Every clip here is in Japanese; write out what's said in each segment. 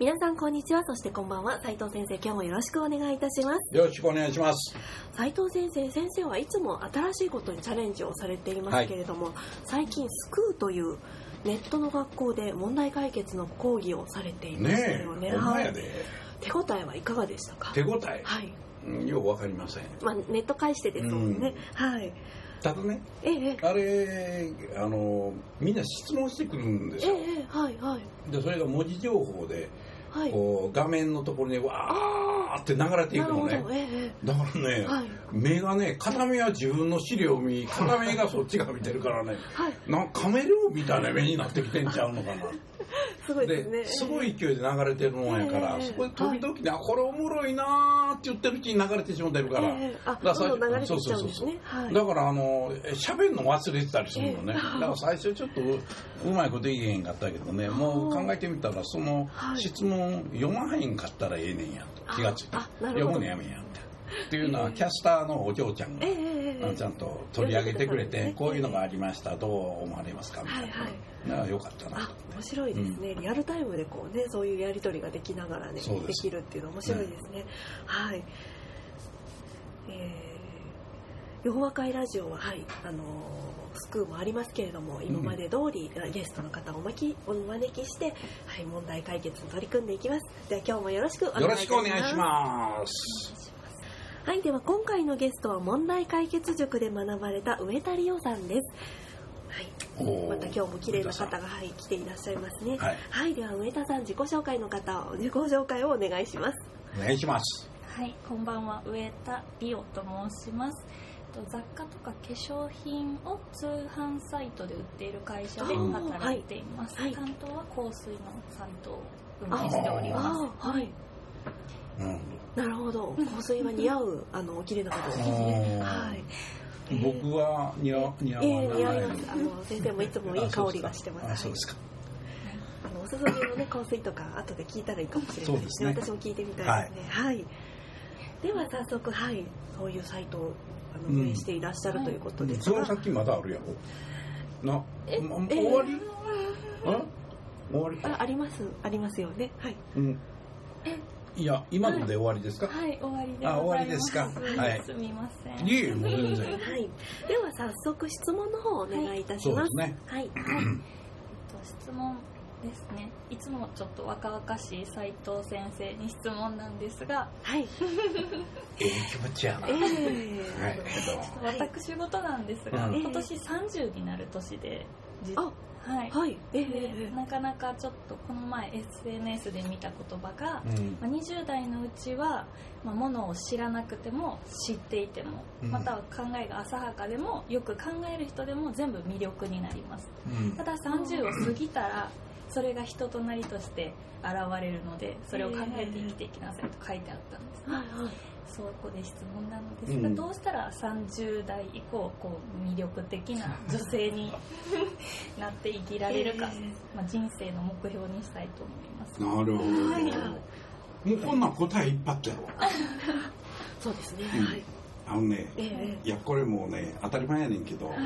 皆さんこんにちは。そしてこんばんは。斉藤先生今日もよろしくお願いいたします。よろしくお願いします。斉藤先生先生はいつも新しいことにチャレンジをされていますけれども、はい、最近スクーというネットの学校で問題解決の講義をされていますよね。ねはい、手応えはいかがでしたか？手応え。はい、よくわかりません。まあネット返してですもんね。うん、はい。ただね、ええ、あれあのみんな質問してくるんですよ。ええはいはい。でそれが文字情報で。はい、こう画面のところにわーって流れていくのね、ええ、だからね、はい、目がね片目は自分の資料を見片目がそっちが見てるからね、はい、なんかカメレオンみたいな目になってきてんちゃうのかな すごいですね。すごい勢いで流れてるもんやから、えー、そこで時々ね、はい、これおもろいなーって言ってるうちに流れてしまってるから。だから流れてきちゃうんですね。だからあの、喋るの忘れてたりするのね。えー、だから最初ちょっとうまいこと言えへんかったけどね、もう考えてみたら、その質問読まへんかったらええねんやと。気がついて。読むのやめんやって。っていうのはキャスターのお嬢ちゃんが、ちゃんと取り上げてくれて、こういうのがありましたどう思われますかみたいな、はいはい、よかったな面白いですね、リアルタイムでこうねそういうやり取りができながらねできるっていうの面白いですね、はい。えー、洋和会ラジオははいあのスクーもありますけれども今まで通りゲストの方をお招きお招きして、はい、問題解決に取り組んでいきます。では今日もよろしくお願いします。よろしくお願いします。はい、では今回のゲストは問題解決塾で学ばれた上田理央さんです。はい、また今日も綺麗な方が、はい、来ていらっしゃいますね。はい、はい、では上田さん自己紹介の方を自己紹介をお願いします。お願いします。はい、こんばんは上田理央と申します。雑貨とか化粧品を通販サイトで売っている会社で働いています。はい、担当は香水のサイトを運営しております。はい。うん、なるほど香水は似合うあの綺麗な方ですねはい僕は似合似合わない、えー、似合います。あの先生もいつもいい香りがしてます。あそうですか。あのおすすめのね香水とか後で聞いたらいいかもしれないですね、ね、私も聞いてみたいですね。はい、はい、では早速はい。そういうサイトをあの運営していらっしゃるということですが、その先まだあるやろ。なえ、ま、終わり、えー、終わり？ああります。ありますよね。はい、うんいや、今ので終わりですか？はい、終わりであ、終わりですか？はい。すみません。いえ、もう全然。はい。では早速質問の方をお願いいたします。はい、ね。はい。はい。えっと質問ですね。いつもちょっと若々しい斉藤先生に質問なんですが、はい。ええ気持ちやな。ええー。はい。私事なんですが、今年30になる年で、あ、はい、はい、えー、なかなかちょっとこの前 SNS で見た言葉が、うん、まあ、20代のうちは、まあ、ものを知らなくても知っていても、うん、または考えが浅はかでもよく考える人でも全部魅力になります、うん、ただ30を過ぎたらそれが人となりとして現れるのでそれを考えて生きていきなさいと書いてあったんですね、はいはい。そこで質問なのですが、うん、どうしたら30代以降こう魅力的な女性に なって生きられるか、まあ、人生の目標にしたいと思います。なるほど、はい、もうこんな答え一発やろ そうですね、うん、はい。あのね、えー、いやこれもうね当たり前やねんけど、はい、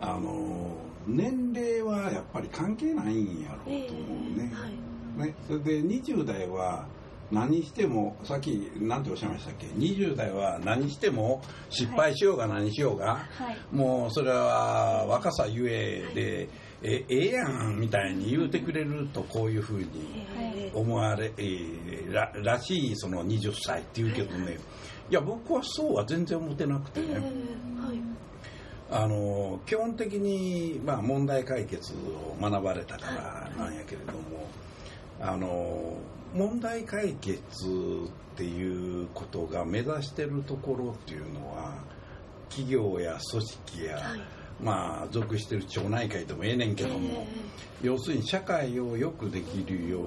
あの年齢はやっぱり関係ないんやろうと思うね。えーはい、ねそれで20代は何してもさっき何ておっしゃいましたっけ？20代は何しても失敗しようが何しようが、はい、もうそれは若さゆえで、えええやんみたいに言うてくれるとこういうふうに思われ、えー、ららしいその20歳っていうけどね。い。や僕はそうは全然思ってなくてね。はいあの基本的に、まあ、問題解決を学ばれたからなんやけれども、あの問題解決っていうことが目指してるところっていうのは企業や組織や、はい、まあ属してる町内会でもええねんけども、えー、要するに社会をよくできるよ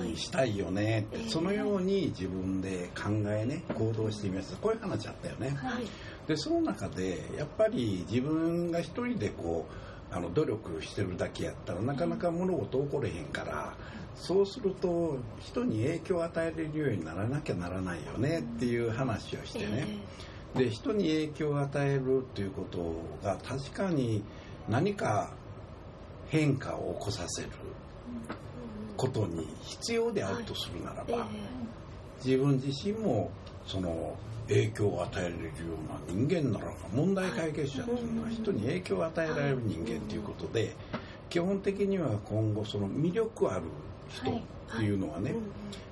にしたいよねって、そのように自分で考えね行動してみました。こういう話あったよね、でその中でやっぱり自分が一人でこうあの努力してるだけやったらなかなか物事起これへんからそうすると人に影響を与えれるようにならなきゃならないよねっていう話をしてね、で人に影響を与えるっていうことが確かに何か変化を起こさせることに必要であるとするならば、自分自身もその影響を与えられるような人間ならば問題解決者っていうのは人に影響を与えられる人間ということで基本的には今後その魅力ある人っていうのはね、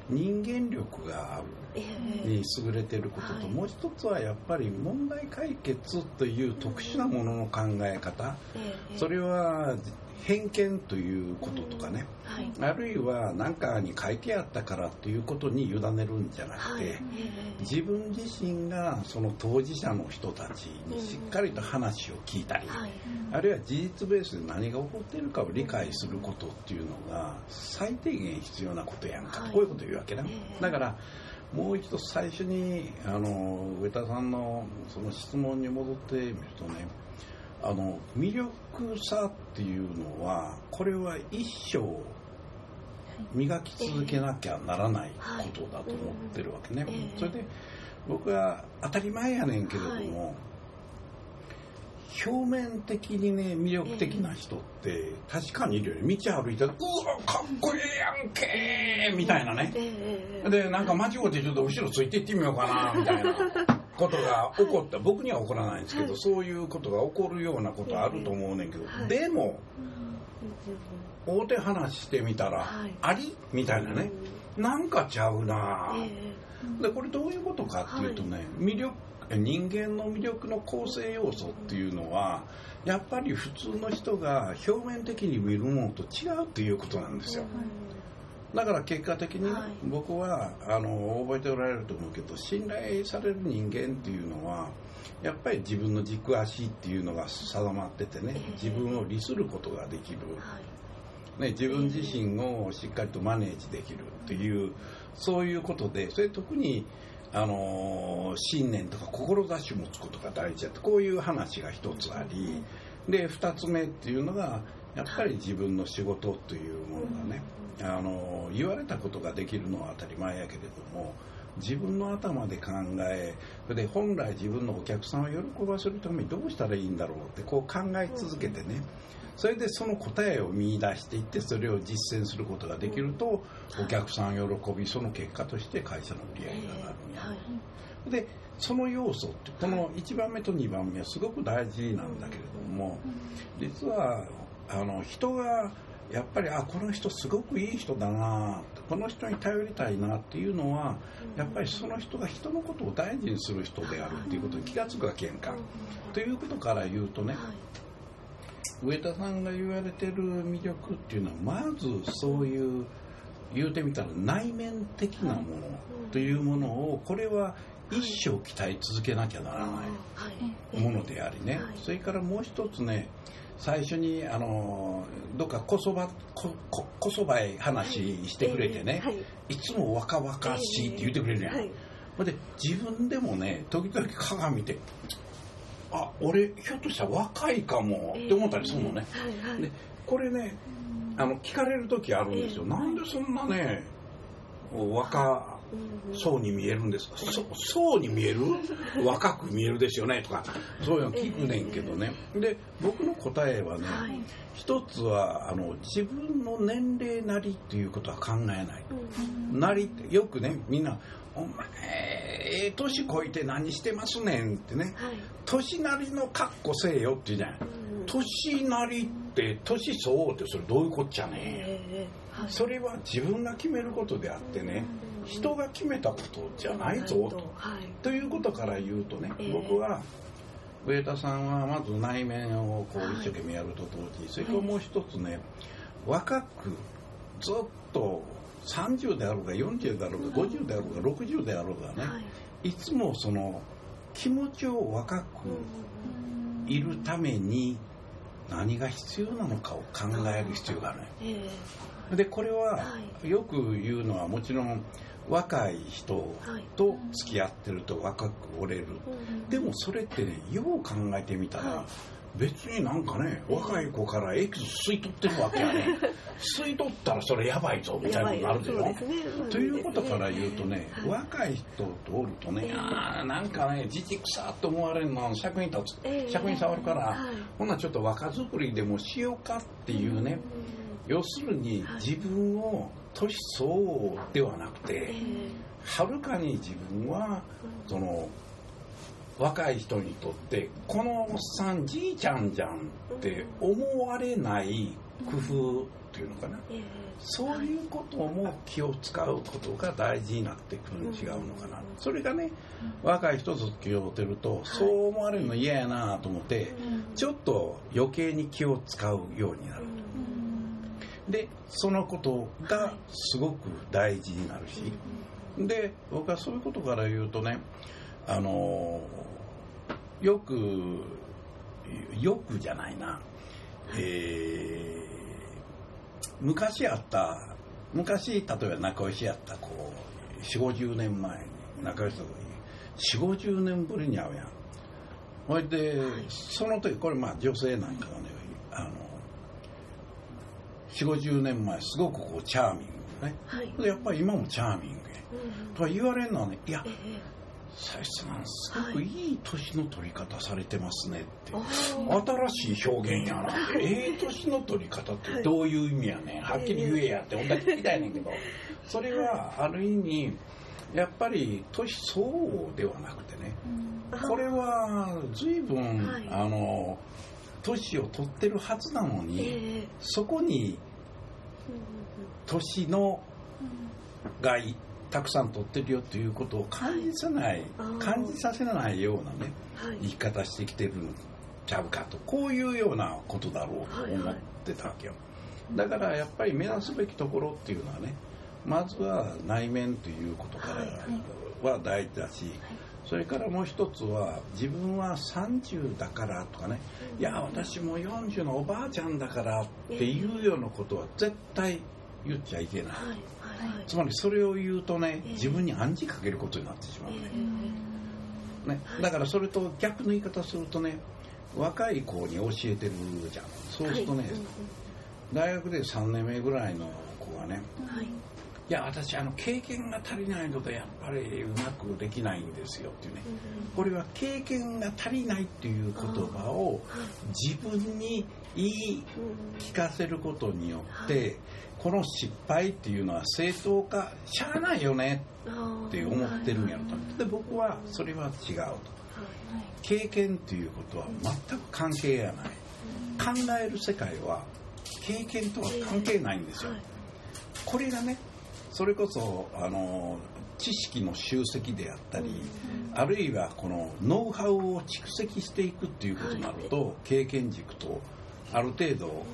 人間力があるに優れてることと、もう一つはやっぱり問題解決という特殊なものの考え方、それは偏見ということとかね、はい、あるいは何かに書いてあったからということに委ねるんじゃなくて、はい、自分自身がその当事者の人たちにしっかりと話を聞いたり、うんはい、あるいは事実ベースで何が起こっているかを理解することっていうのが最低限必要なことやんか、こういうこと言うわけね。だからもう一度最初にあの上田さんのその質問に戻ってみるとねあの魅力さっていうのはこれは一生磨き続けなきゃならないことだと思ってるわけね、それで僕は当たり前やねんけれども、表面的にね魅力的な人って確かにいるよね。道歩いてうわかっこいいやんけみたいなね、でなんか間違ってちょっと後ろついていってみようかなみたいなことが起こった。僕には起こらないんですけど、そういうことが起こるようなことあると思うねんけど、でも大手話してみたら、あり？みたいなね、なんかちゃうな、でこれどういうことかっていうとね、魅力人間の魅力の構成要素っていうのはやっぱり普通の人が表面的に見るものと違うっていうことなんですよ。だから結果的に、僕はあの覚えておられると思うけど信頼される人間っていうのはやっぱり自分の軸足っていうのが定まっててね自分を利することができる、ね、自分自身をしっかりとマネージできるっていうそういうことでそれ特にあの信念とか志を持つことが大事だとこういう話が一つあり。で二つ目っていうのがやっぱり自分の仕事というものがね、あの言われたことができるのは当たり前やけれども自分の頭で考えそれで本来自分のお客さんを喜ばせるためにどうしたらいいんだろうってこう考え続けてね。それでその答えを見出していってそれを実践することができるとお客さん喜びその結果として会社の売り上げが上がるんや、でその要素ってこの1番目と2番目はすごく大事なんだけれども実はあの人がやっぱりあこの人すごくいい人だなこの人に頼りたいなっていうのはやっぱりその人が人のことを大事にする人であるっていうことに気が付くわけやんか。ということから言うとね、上田さんが言われてる魅力っていうのはまずそういう言うてみたら内面的なものというものをこれは一生鍛え続けなきゃならないものでありね。それからもう一つね最初にあのどっかこそばこここそばへ話してくれてね、はい。い、つも若々しいって言ってくれるやん、はい、で自分でもね時々鏡見てあ俺ひょっとしたら若いかもって思ったりするのね、はいはい、でこれねあの聞かれる時あるんですよ、なんでそんなね若そうに見えるんです。かそそうに見える？若く見えるですよね。とかそういうの聞くねんけどね。で僕の答えはね、はい、一つはあの自分の年齢なりっていうことは考えない、なりってよくねみんな「お前ええ年こいて何してますねん」ってね、はい、年なりの格好せえよって言うじゃない、年なりって年相応ってそれどういうこっちゃね、えーはい、それは自分が決めることであってね、人が決めたことじゃないぞ。と。はい、ということから言うとね、えー、僕は上田さんはまず内面をこう一生懸命やると同時に、それからもう一つね若くずっと30であろうが40であろうが50であろうが60であろうがね、はい、いつもその気持ちを若くいるために何が必要なのかを考える必要がある、えーでこれはよく言うのはもちろん若い人と付き合ってると若く折れる、でもそれってねよう考えてみたら、別になんかね若い子からエキス吸い取ってるわけやね。吸い取ったらそれやばいぞみたいになるでしょ、ね、ということから言うとね、はい、若い人とおるとね、ああなんかねじじくさと思われるの尺に立つ、えー、尺に触るから、はい、ほんなちょっと若作りでもしようかっていうね、要するに自分を年相応ではなくてはるかに自分はその若い人にとってこのおっさんじいちゃんじゃんって思われない工夫っていうのかな、そういうことも気を使うことが大事になってくるの違うのかな、それがね若い人と付き合ってるとそう思われるの嫌やなと思ってちょっと余計に気を使うようになる。でそのことがすごく大事になるし。で僕はそういうことから言うとねあのよくよくじゃないな、えー、昔あった昔例えば仲良しやったこう4 5 0年前に仲良しと4 5 0年ぶりに会うやん。ほいで、はい、その時これまあ女性なんかがねあの4 5 0年前すごくこうチャーミングね、はい、でやっぱり今もチャーミングや、うん、とは言われるのはねいや、ええサイスさんすごくいい年の取り方されてますねって、はい、新しい表現やなって。ええ年の取り方ってどういう意味やねん。はっきり言えやってほんだけ聞きたいねんけど。それはある意味やっぱり年相応ではなくてね、これは随分、はい、あの年を取ってるはずなのに、えー、そこに年のがたくさん取ってるよということを感じさない、感じさせないようなね、はい、生き方してきてるんちゃうかとこういうようなことだろうと思ってたわけよ、だからやっぱり目指すべきところっていうのはねまずは内面ということからは大事だし、それからもう一つは自分は30だからとかね、いや私も40のおばあちゃんだからっていうようなことは絶対言っちゃいけない、つまりそれを言うとね自分に暗示かけることになってしまう。ね,、ねだからそれと逆の言い方するとね若い子に教えてるじゃん。そうするとね、大学で3年目ぐらいの子がね、いや私あの経験が足りないのでやっぱりうまくできないんですよっていうね、これは経験が足りないっていう言葉を自分に言い聞かせることによってこの失敗っていうのは正当化しゃあないよねって思ってるんやろと。で僕はそれは違うと。経験っていうことは全く関係やない。考える世界は経験とは関係ないんですよ。これがねそれこそあの知識の集積であったり、あるいはこのノウハウを蓄積していくっていうことになると、経験軸とある程度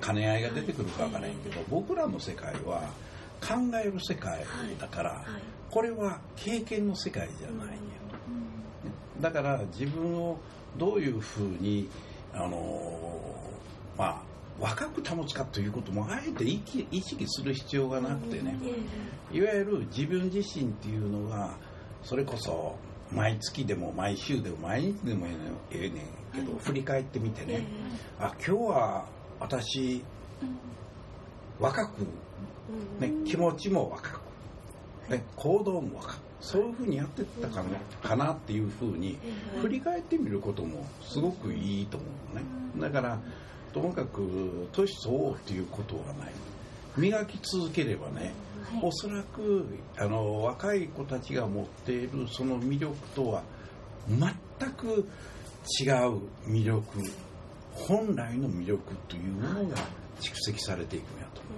兼ね合いが出てくるかわからへんけど僕らの世界は考える世界だから、これは経験の世界じゃない。ん。やと。だから自分をどういうふうにあのまあ若く保つかということもあえて意識する必要がなくてね。いわゆる自分自身っていうのがそれこそ毎月でも毎週でも毎日でもええねんけど、振り返ってみてね、あ今日は私、若く、ね、気持ちも若く、ね、行動も若くそういうふうにやってったかなかなっていうふうに振り返ってみることもすごくいいと思うのね。だからともかく年相応っていうことはない。磨き続ければね、はい、おそらくあの若い子たちが持っているその魅力とは全く違う魅力本来の魅力というものが蓄積されていくんやと思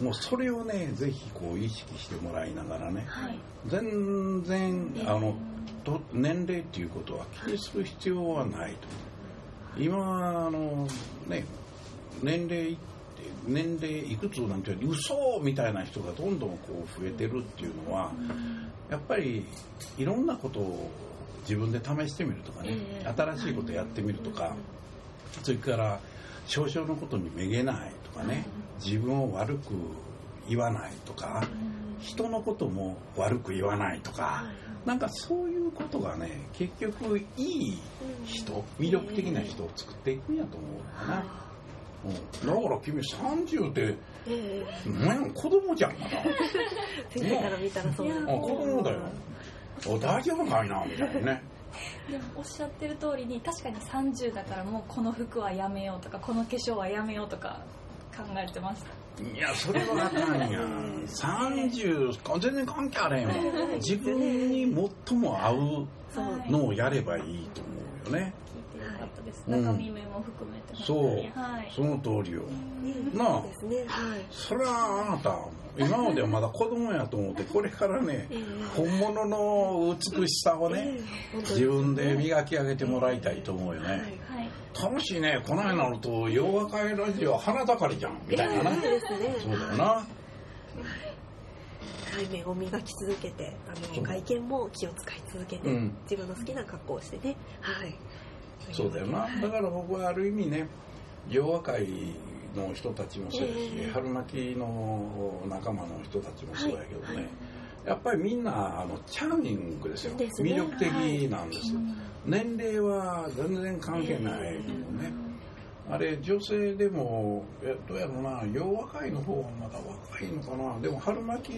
うね、もうそれをねぜひこう意識してもらいながらね、はい、全然あのと年齢っていうことは気にする必要はないと今あのね年齢年齢いくつなんて嘘みたいな人がどんどんこう増えてるっていうのはやっぱりいろんなことを自分で試してみるとかね、新しいことやってみるとか、それから少々のことにめげないとかね、自分を悪く言わないとか、人のことも悪く言わないとか、なんかそういうことがね結局いい人魅力的な人を作っていくんやと思うかな、うん、だから君30って、えー、子供じゃんまだ。先生から見たらそうだ、うん、子供だよ。お大丈夫かいなみたいなね。でもおっしゃってる通りに確かに30だからもうこの服はやめようとかこの化粧はやめようとか考えてましたいやそれはあかんや。ん30全然関係あれへん自分に最も合うのをやればいいと思うよね、かったです、中身面も含めてそう、はい、その通りよ、なあ、ですね。はい、それはあなた。今まではまだ子供やと思ってこれからね、本物の美しさをね、自分で磨き上げてもらいたいと思うよね、楽しいね。この間のと「洋和会ラジオ花盛りじゃん」みたいなね、そうだよな。対面を磨き続けてあの外見も気を使い続けて、うん、自分の好きな格好をしてね。はい。そうだよな、だから僕はある意味ね洋和会の人たちもそうやし、えー、春巻きの仲間の人たちもそうやけどね、はい。はい。やっぱりみんなあのチャーミングですよ、ね、魅力的なんですよ、はい、年齢は全然関係ないもんね、あれ女性でもえどうやろうな洋和会の方はまだ若いのかな。でも春巻き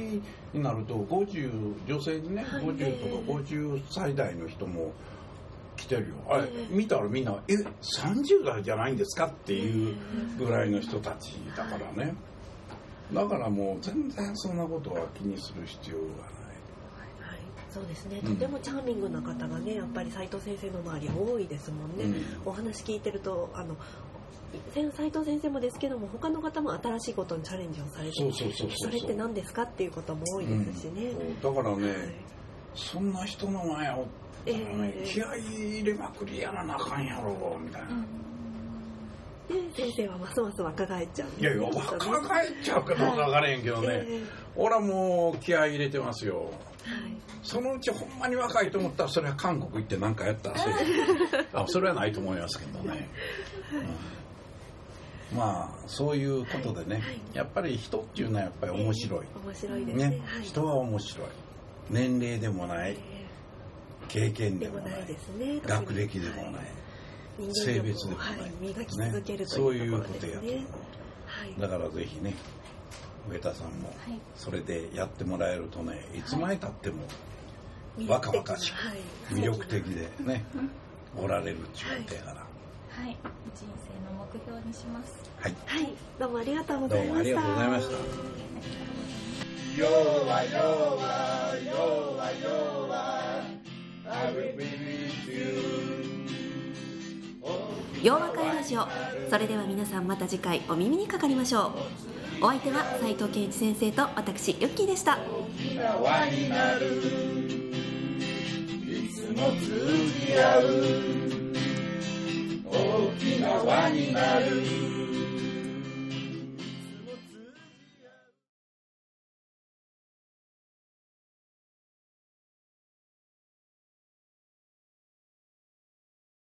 になると50女性にね、はい、50とか50歳代の人も来てるよ。あれ、見たらみんな「え30代じゃないんですか?」っていうぐらいの人たちだからね。だからもう全然そんなことは気にする必要がない。そうですね、とてもチャーミングな方がねやっぱり斉藤先生の周り多いですもんね、うん、お話聞いてるとあの斉藤先生もですけども他の方も新しいことにチャレンジをされてそれって何ですかっていうことも多いですしね、うん、だからね、はい、そんな人の前をえー、気合い入れまくりやらなあかんやろみたいな。で先生はますます若返っちゃう、いやいや若返っちゃうかどうか分からへんけどね、えー、俺はもう気合い入れてますよ、はい、そのうちほんまに若いと思ったらそれは韓国行って何かやった？らそれあそれはないと思いますけどね、うん、まあそういうことでね、はい、やっぱり人っていうのはやっぱり面白い、えー、面白いですね、ね。はい、人は面白い。年齢でもない、えー経験でもない、ね、学歴でもない、性別でもない、はい、磨き続ける、ね、そういうことやと。思う、はい、だからぜひね上田さんもそれでやってもらえるとねい。つまでたっても若々しく魅力的でね おられるっちゅうことやから。はい、人生の目標にします。はい、はい、どうもありがとうございました。どうもありがとうございました。よわよわよわよわ洋和会ラジオそれでは皆さんまた次回お耳にかかりましょうお相手は斉藤健一先生と私ユッキーでした。沖縄になる。いつも通じ合う。大きな輪になる。